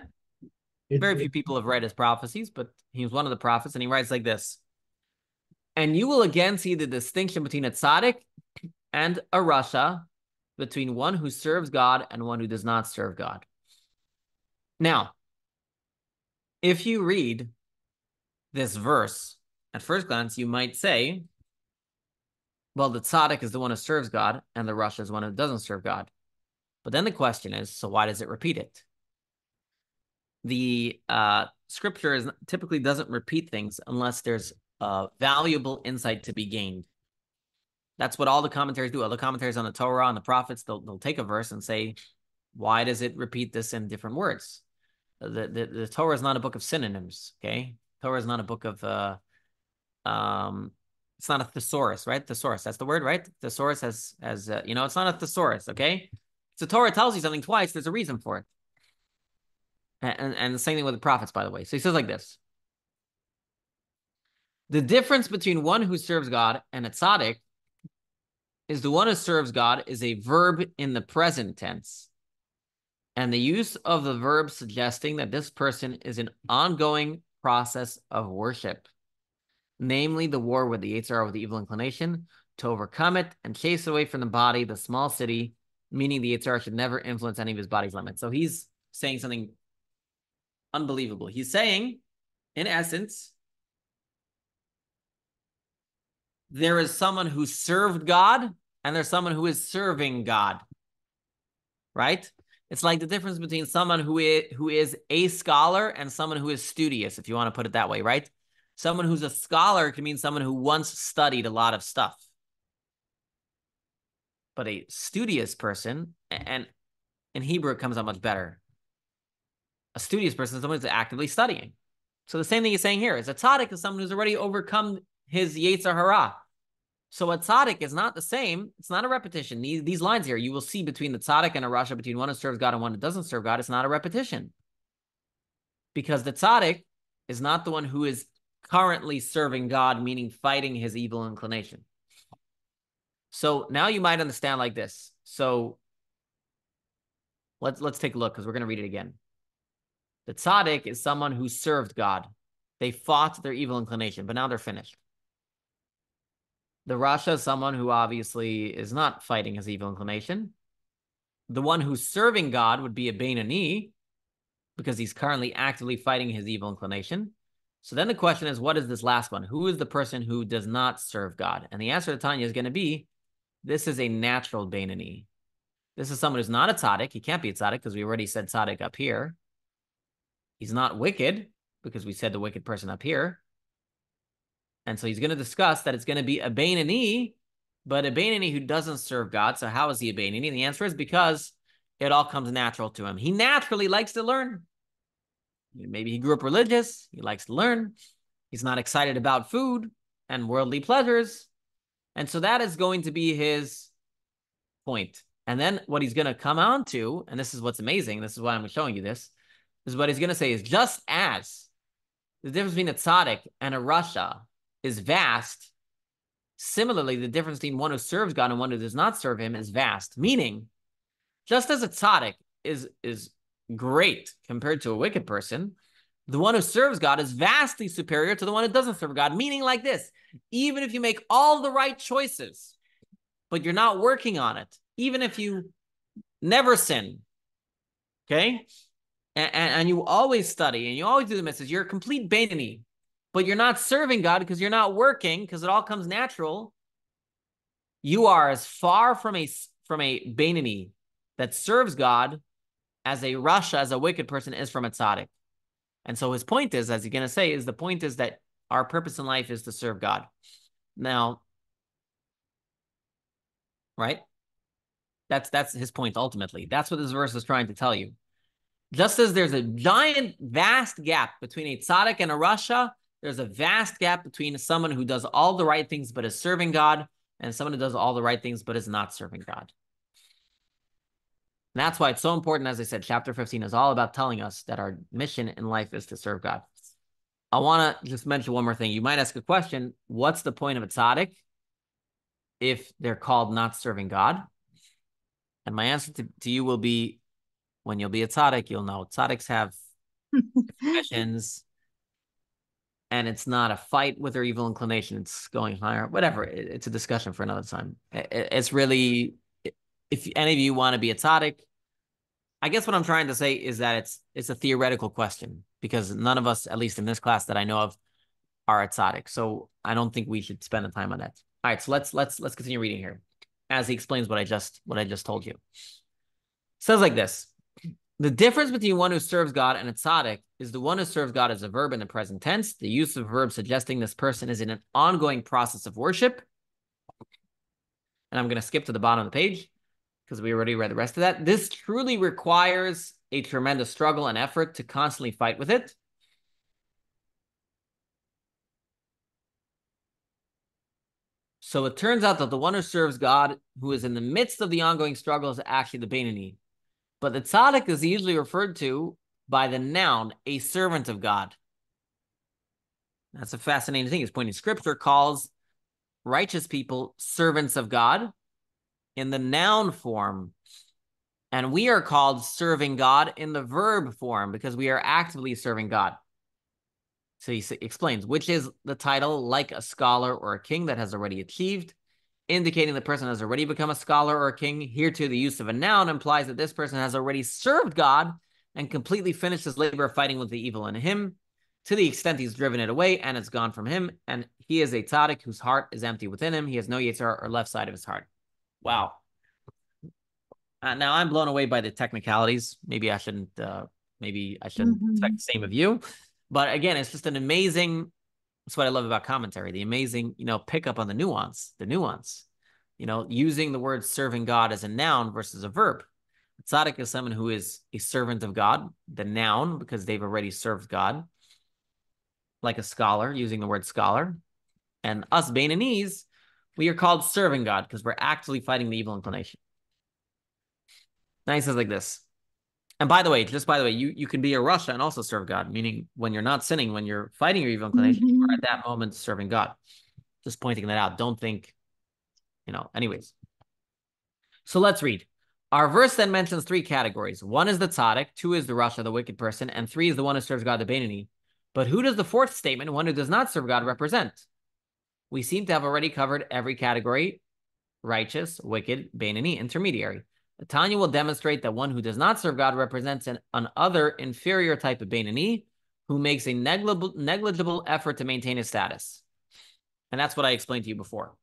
It- Very it- few people have read his prophecies, but he was one of the prophets, and he writes like this. And you will again see the distinction between a tzaddik and a rasha, between one who serves God and one who does not serve God. Now, if you read this verse, at first glance, you might say, well, the tzaddik is the one who serves God, and the rasha is one who doesn't serve God. But then the question is, so why does it repeat it? the uh, scripture is typically doesn't repeat things unless there's uh, valuable insight to be gained. That's what all the commentaries do. All the commentaries on the Torah, on the prophets, they'll, they'll take a verse and say, why does it repeat this in different words? The, the, the Torah is not a book of synonyms, okay? Torah is not a book of, uh, um, it's not a thesaurus, right? Thesaurus, that's the word, right? Thesaurus has, has uh, you know, it's not a thesaurus, okay? So Torah tells you something twice, there's a reason for it. And, and the same thing with the prophets, by the way. So he says like this. The difference between one who serves God and a tzaddik is the one who serves God is a verb in the present tense. And the use of the verb suggesting that this person is an ongoing process of worship, namely the war with the Yetzer Hara with the evil inclination, to overcome it and chase away from the body the small city, meaning the Yetzer should never influence any of his body's limits. So he's saying something unbelievable. He's saying, in essence, there is someone who served God and there's someone who is serving God. Right? It's like the difference between someone who is, who is a scholar and someone who is studious, if you want to put it that way, right? Someone who's a scholar can mean someone who once studied a lot of stuff. But a studious person, and in Hebrew, it comes out much better a studious person is someone who's actively studying. So the same thing he's saying here is a tzaddik is someone who's already overcome his yetzer hara. So a tzaddik is not the same. It's not a repetition. These, these lines here, you will see between the tzaddik and a rasha, between one who serves God and one who doesn't serve God, it's not a repetition. Because the tzaddik is not the one who is currently serving God, meaning fighting his evil inclination. So now you might understand like this. So let's let's take a look because we're going to read it again. The tzaddik is someone who served God. They fought their evil inclination, but now they're finished. The Rasha is someone who obviously is not fighting his evil inclination. The one who's serving God would be a Beinani, because he's currently actively fighting his evil inclination. So then the question is, what is this last one? Who is the person who does not serve God? And the answer to Tanya is going to be, this is a natural Beinani. This is someone who's not a tzaddik. He can't be a tzaddik because we already said tzaddik up here. He's not wicked because we said the wicked person up here. And so he's going to discuss that it's going to be a Bainani, but a Bainani who doesn't serve God. So how is he a Bainani? The answer is because it all comes natural to him. He naturally likes to learn. Maybe he grew up religious. He likes to learn. He's not excited about food and worldly pleasures. And so that is going to be his point. And then what he's going to come on to, and this is what's amazing, this is why I'm showing you this, is what he's going to say is just as the difference between a tzaddik and a rasha is vast, similarly, the difference between one who serves God and one who does not serve him is vast. Meaning, just as a tzaddik is, is great compared to a wicked person, the one who serves God is vastly superior to the one who doesn't serve God. Meaning, like this, even if you make all the right choices, but you're not working on it, even if you never sin, okay? And, and, and you always study and you always do the message, you're a complete Bainani, but you're not serving God because you're not working because it all comes natural. You are as far from a from a Bainani that serves God as a rasha, as a wicked person is from a tzaddik. And so his point is, as he's going to say, is the point is that our purpose in life is to serve God. Now, right? That's that's his point ultimately. That's what this verse is trying to tell you. Just as there's a giant, vast gap between a tzaddik and a rasha, there's a vast gap between someone who does all the right things but is serving God and someone who does all the right things but is not serving God. And that's why it's so important. As I said, chapter 15 is all about telling us that our mission in life is to serve God. I want to just mention one more thing. You might ask a question What's the point of a tzaddik? if they're called not serving God? And my answer to, to you will be when you'll be a tzaddik, you'll know tzaddiks have passions and it's not a fight with their evil inclination. It's going higher, whatever. It, it's a discussion for another time. It, it's really, if any of you want to be a tzaddik, I guess what I'm trying to say is that it's it's a theoretical question because none of us, at least in this class that I know of, are a tzaddik. So I don't think we should spend the time on that. All right, so let's let's let's continue reading here as he explains what I just what I just told you. It says like this. The difference between one who serves God and a tzaddik is the one who serves God as a verb in the present tense, the use of a verb suggesting this person is in an ongoing process of worship. And I'm going to skip to the bottom of the page because we already read the rest of that. This truly requires a tremendous struggle and effort to constantly fight with it. So it turns out that the one who serves God, who is in the midst of the ongoing struggle, is actually the Beinoni. But the tzaddik is usually referred to by the noun, a servant of God. That's a fascinating thing. It's pointing scripture calls righteous people servants of God in the noun form. And we are called serving God in the verb form because we are actively serving God. So he explains, which is the title like a scholar or a king that has already achieved, indicating the person has already become a scholar or a king. Here, too, the use of a noun implies that this person has already served God and completely finished his labor of fighting with the evil in him to the extent he's driven it away and it's gone from him. And he is a tzaddik whose heart is empty within him. He has no yetzer or left side of his heart. Wow. Uh, now I'm blown away by the technicalities. Maybe I shouldn't. Uh, maybe I shouldn't mm-hmm. expect the same of you. But again, it's just an amazing. That's what I love about commentary. The amazing, you know, pickup on the nuance. The nuance. You know, using the word serving God as a noun versus a verb. Tzaddik is someone who is a servant of God. The noun because they've already served God. Like a scholar, using the word scholar, and us Bainanese, we are called serving God because we're actively fighting the evil inclination. Now he says like this. And by the way, just by the way, you, you can be a rasha and also serve God, meaning when you're not sinning, when you're fighting your evil inclination, mm-hmm. you're at that moment serving God. Just pointing that out. Don't think, you know, anyways. So let's read. Our verse then mentions three categories. One is the tzaddik, two is the rasha, the wicked person, and three is the one who serves God, the Bainani. But who does the fourth statement, one who does not serve God, represent? We seem to have already covered every category righteous, wicked, Bainani, intermediary. Tanya will demonstrate that one who does not serve God represents an, an other inferior type of Bainani who makes a negligible, negligible effort to maintain his status. And that's what I explained to you before.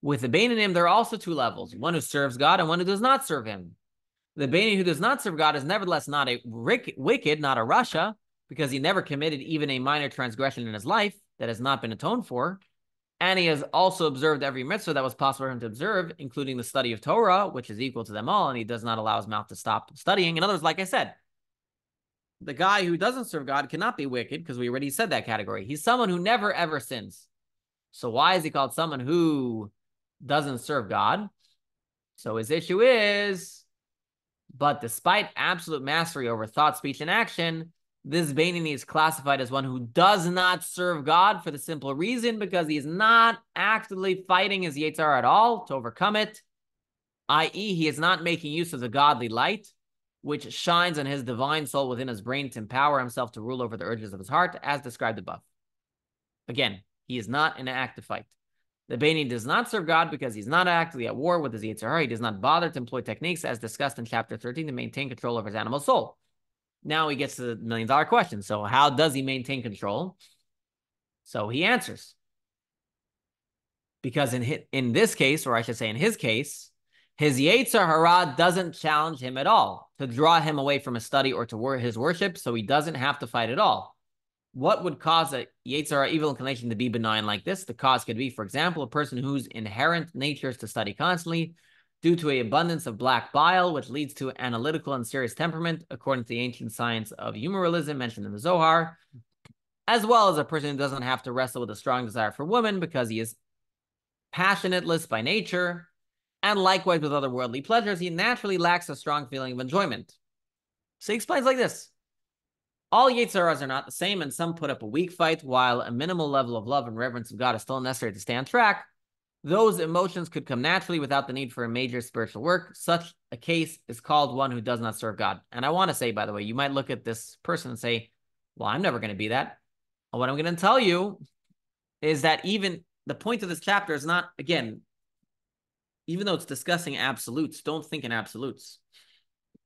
With the Bainanim, there are also two levels one who serves God and one who does not serve him. The Bainani who does not serve God is nevertheless not a wicked, not a rasha, because he never committed even a minor transgression in his life that has not been atoned for. And he has also observed every mitzvah that was possible for him to observe, including the study of Torah, which is equal to them all, and he does not allow his mouth to stop studying. In other words, like I said, the guy who doesn't serve God cannot be wicked because we already said that category. He's someone who never ever sins. So why is he called someone who doesn't serve God? So his issue is, but despite absolute mastery over thought, speech, and action, this Bainani is classified as one who does not serve God for the simple reason because he is not actively fighting his Yetzer at all to overcome it, i.e., he is not making use of the godly light, which shines on his divine soul within his brain to empower himself to rule over the urges of his heart, as described above. Again, he is not in an active fight. The Bainani does not serve God because he's not actively at war with his Yetzer Hara. He does not bother to employ techniques, as discussed in chapter 13, to maintain control over his animal soul. Now he gets to the million dollar question. So, how does he maintain control? So he answers. Because in his, in this case, or I should say in his case, his Yetzer Hara doesn't challenge him at all to draw him away from his study or to wor- his worship, so he doesn't have to fight at all. What would cause a Yetzer evil inclination to be benign like this? The cause could be, for example, a person whose inherent nature is to study constantly, due to a abundance of black bile, which leads to analytical and serious temperament, according to the ancient science of humorism mentioned in the Zohar, as well as a person who doesn't have to wrestle with a strong desire for women because he is passionateless by nature, and likewise with other worldly pleasures, he naturally lacks a strong feeling of enjoyment. So he explains like this. All Yetzaras are not the same, and some put up a weak fight, while a minimal level of love and reverence of God is still necessary to stay on track. Those emotions could come naturally without the need for a major spiritual work. Such a case is called one who does not serve God. And I want to say, by the way, you might look at this person and say, Well, I'm never going to be that. Well, what I'm going to tell you is that even the point of this chapter is not, again, even though it's discussing absolutes, don't think in absolutes.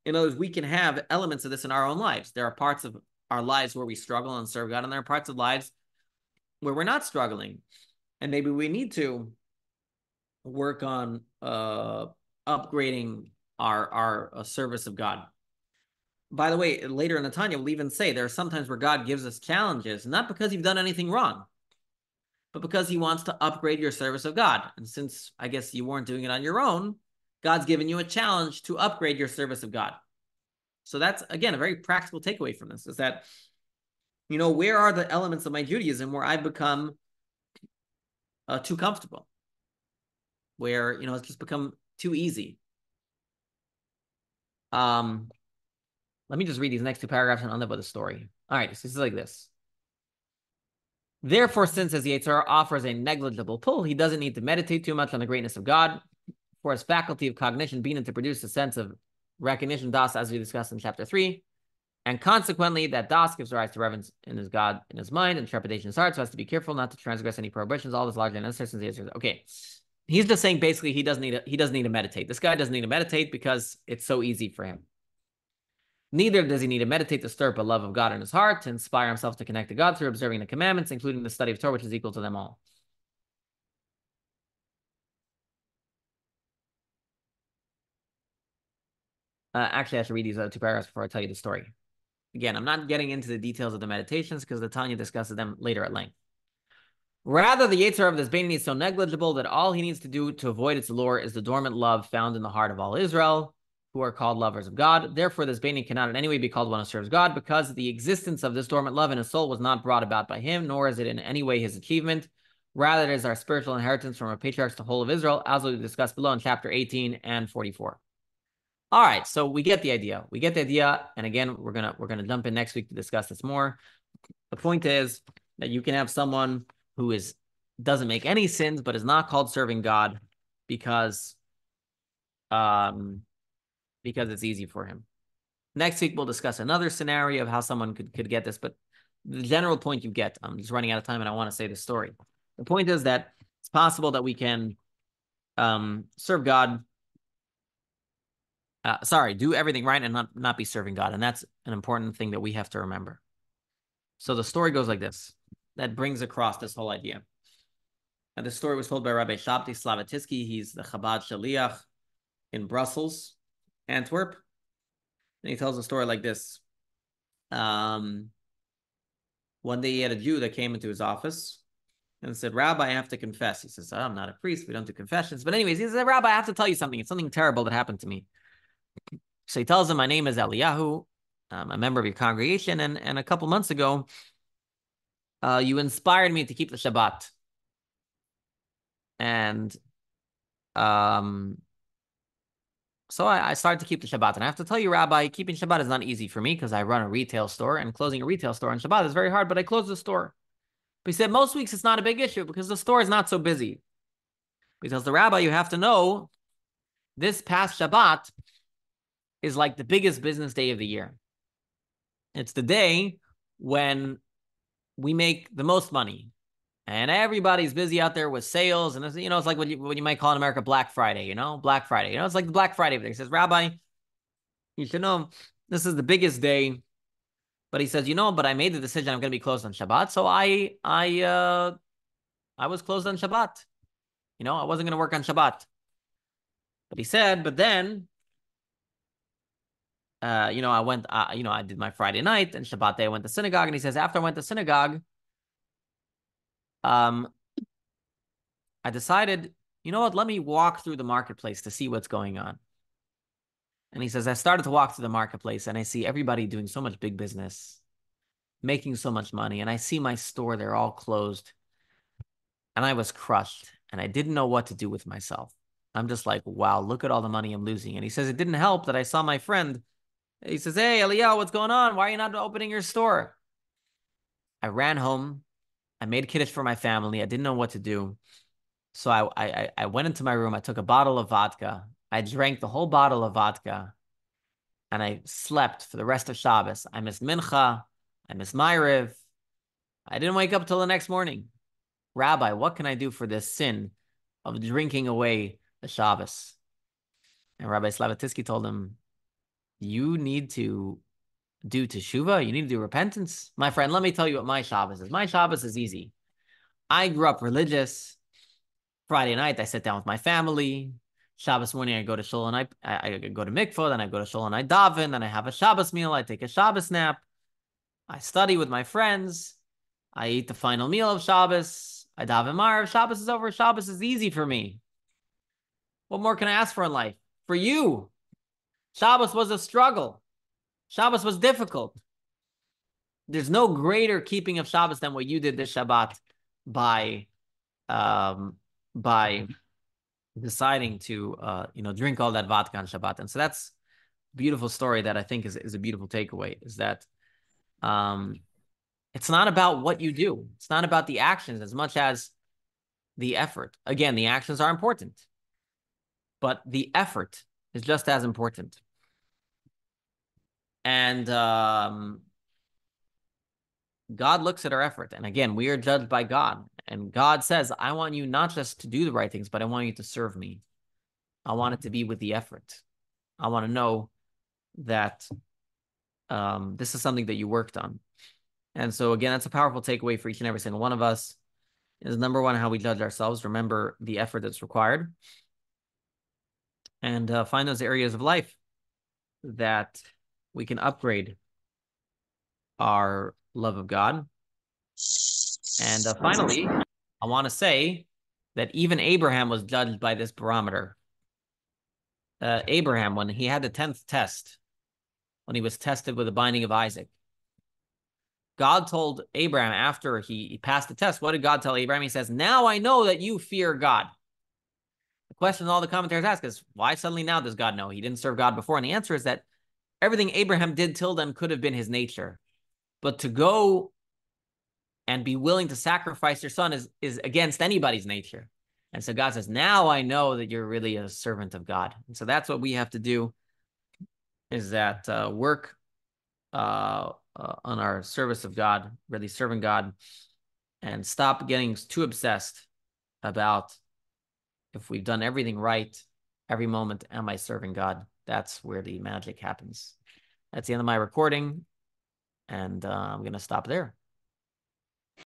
In other words, we can have elements of this in our own lives. There are parts of our lives where we struggle and serve God, and there are parts of lives where we're not struggling. And maybe we need to work on uh, upgrading our our uh, service of God. By the way, later in the Tanya, we'll even say there are sometimes where God gives us challenges, not because you've done anything wrong, but because He wants to upgrade your service of God. And since I guess you weren't doing it on your own, God's given you a challenge to upgrade your service of God. So that's again a very practical takeaway from this: is that you know where are the elements of my Judaism where I've become uh, too comfortable where you know it's just become too easy. Um, let me just read these next two paragraphs and end up with a story. All right, so this is like this. Therefore, since as Yetzer offers a negligible pull, he doesn't need to meditate too much on the greatness of God. For his faculty of cognition being to produce a sense of recognition, das, as we discussed in chapter three, and consequently, that das gives rise to reverence in his God in his mind and trepidation in his heart, so has to be careful not to transgress any prohibitions. All this largely unnecessary. Okay, he's just saying basically he doesn't need to, he doesn't need to meditate. This guy doesn't need to meditate because it's so easy for him. Neither does he need to meditate to stir up a love of God in his heart, to inspire himself to connect to God through observing the commandments, including the study of Torah, which is equal to them all. Uh, actually, I should read these other two paragraphs before I tell you the story. Again, I'm not getting into the details of the meditations because the Tanya discusses them later at length. Rather, the Yetzer of this Beinoni is so negligible that all he needs to do to avoid its allure is the dormant love found in the heart of all Israel, who are called lovers of God. Therefore, this Beinoni cannot in any way be called one who serves God, because the existence of this dormant love in his soul was not brought about by him, nor is it in any way his achievement. Rather, it is our spiritual inheritance from our patriarchs, to the whole of Israel, as we discussed below in chapter 18 and 44. All right, so we get the idea. We get the idea, and again, we're gonna we're gonna jump in next week to discuss this more. The point is that you can have someone who is doesn't make any sins but is not called serving God because um because it's easy for him. Next week we'll discuss another scenario of how someone could could get this, but the general point you get. I'm just running out of time and I want to say the story. The point is that it's possible that we can um serve God uh, sorry, do everything right and not, not be serving God. And that's an important thing that we have to remember. So the story goes like this that brings across this whole idea. And the story was told by Rabbi Shabtai Slavaticki. He's the Chabad Shaliach in Brussels, Antwerp. And he tells a story like this. Um, one day he had a Jew that came into his office and said, Rabbi, I have to confess. He says, oh, I'm not a priest. We don't do confessions. But anyways, he said, Rabbi, I have to tell you something. It's something terrible that happened to me. So he tells him, my name is Eliyahu. I'm a member of your congregation. And, and a couple months ago, uh, you inspired me to keep the Shabbat. And um, so I, I, started to keep the Shabbat. And I have to tell you, Rabbi, keeping Shabbat is not easy for me because I run a retail store and closing a retail store on Shabbat is very hard, but I close the store. But he said most weeks it's not a big issue because the store is not so busy. Because the rabbi, you have to know, this past Shabbat is like the biggest business day of the year. It's the day when we make the most money. And everybody's busy out there with sales. And, you know, it's like what you, what you might call in America Black Friday, you know, Black Friday. You know, it's like the Black Friday. He says, Rabbi, you should know this is the biggest day. But he says, you know, but I made the decision I'm going to be closed on Shabbat. So I, I, uh, I was closed on Shabbat. You know, I wasn't going to work on Shabbat. But he said, but then uh, you know, I went, uh, you know, I did my Friday night and Shabbat day I went to synagogue. And he says, after I went to synagogue, um, I decided, you know what, let me walk through the marketplace to see what's going on. And he says, I started to walk through the marketplace and I see everybody doing so much big business, making so much money. And I see my store, they're all closed. And I was crushed and I didn't know what to do with myself. I'm just like, wow, look at all the money I'm losing. And he says, it didn't help that I saw my friend he says, Hey, Eliyahu, what's going on? Why are you not opening your store? I ran home. I made kiddush for my family. I didn't know what to do. So I, I I went into my room. I took a bottle of vodka. I drank the whole bottle of vodka, and I slept for the rest of Shabbos. I missed Mincha. I missed Ma'ariv. I didn't wake up till the next morning. Rabbi, what can I do for this sin of drinking away the Shabbos? And Rabbi Slavaticki told him, You need to do teshuva. You need to do repentance. My friend, let me tell you what my Shabbos is. My Shabbos is easy. I grew up religious. Friday night, I sit down with my family. Shabbos morning, I go to shul and I, I, I go to mikvah, then I go to shul and I daven, then I have a Shabbos meal, I take a Shabbos nap. I study with my friends. I eat the final meal of Shabbos. I daven Ma'ariv. Shabbos is over. Shabbos is easy for me. What more can I ask for in life? For you, Shabbos was a struggle. Shabbos was difficult. There's no greater keeping of Shabbos than what you did this Shabbat by, um, by deciding to, uh, you know, drink all that vodka on Shabbat. And so that's beautiful story that I think is, is a beautiful takeaway is that, um, it's not about what you do. It's not about the actions as much as the effort. Again, the actions are important, but the effort is just as important. And um, God looks at our effort. And again, we are judged by God. And God says, I want you not just to do the right things, but I want you to serve me. I want it to be with the effort. I want to know that um, this is something that you worked on. And so again, that's a powerful takeaway for each and every single one of us. Is number one how we judge ourselves. Remember the effort that's required, and uh, find those areas of life that we can upgrade our love of God. And uh, finally, I want to say that even Abraham was judged by this barometer. Uh, Abraham, when he had the tenth test, when he was tested with the binding of Isaac, God told Abraham after he, he passed the test, what did God tell Abraham? He says, Now I know that you fear God. Question all the commentators ask is, why suddenly now does God know? He didn't serve God before. And the answer is that everything Abraham did till then could have been his nature. But to go and be willing to sacrifice your son is, is against anybody's nature. And so God says, Now I know that you're really a servant of God. And so that's what we have to do is that uh, work uh, uh, on our service of God, really serving God, and stop getting too obsessed about if we've done everything right every moment. Am I serving God? That's where the magic happens. That's the end of my recording, and uh, I'm going to stop there.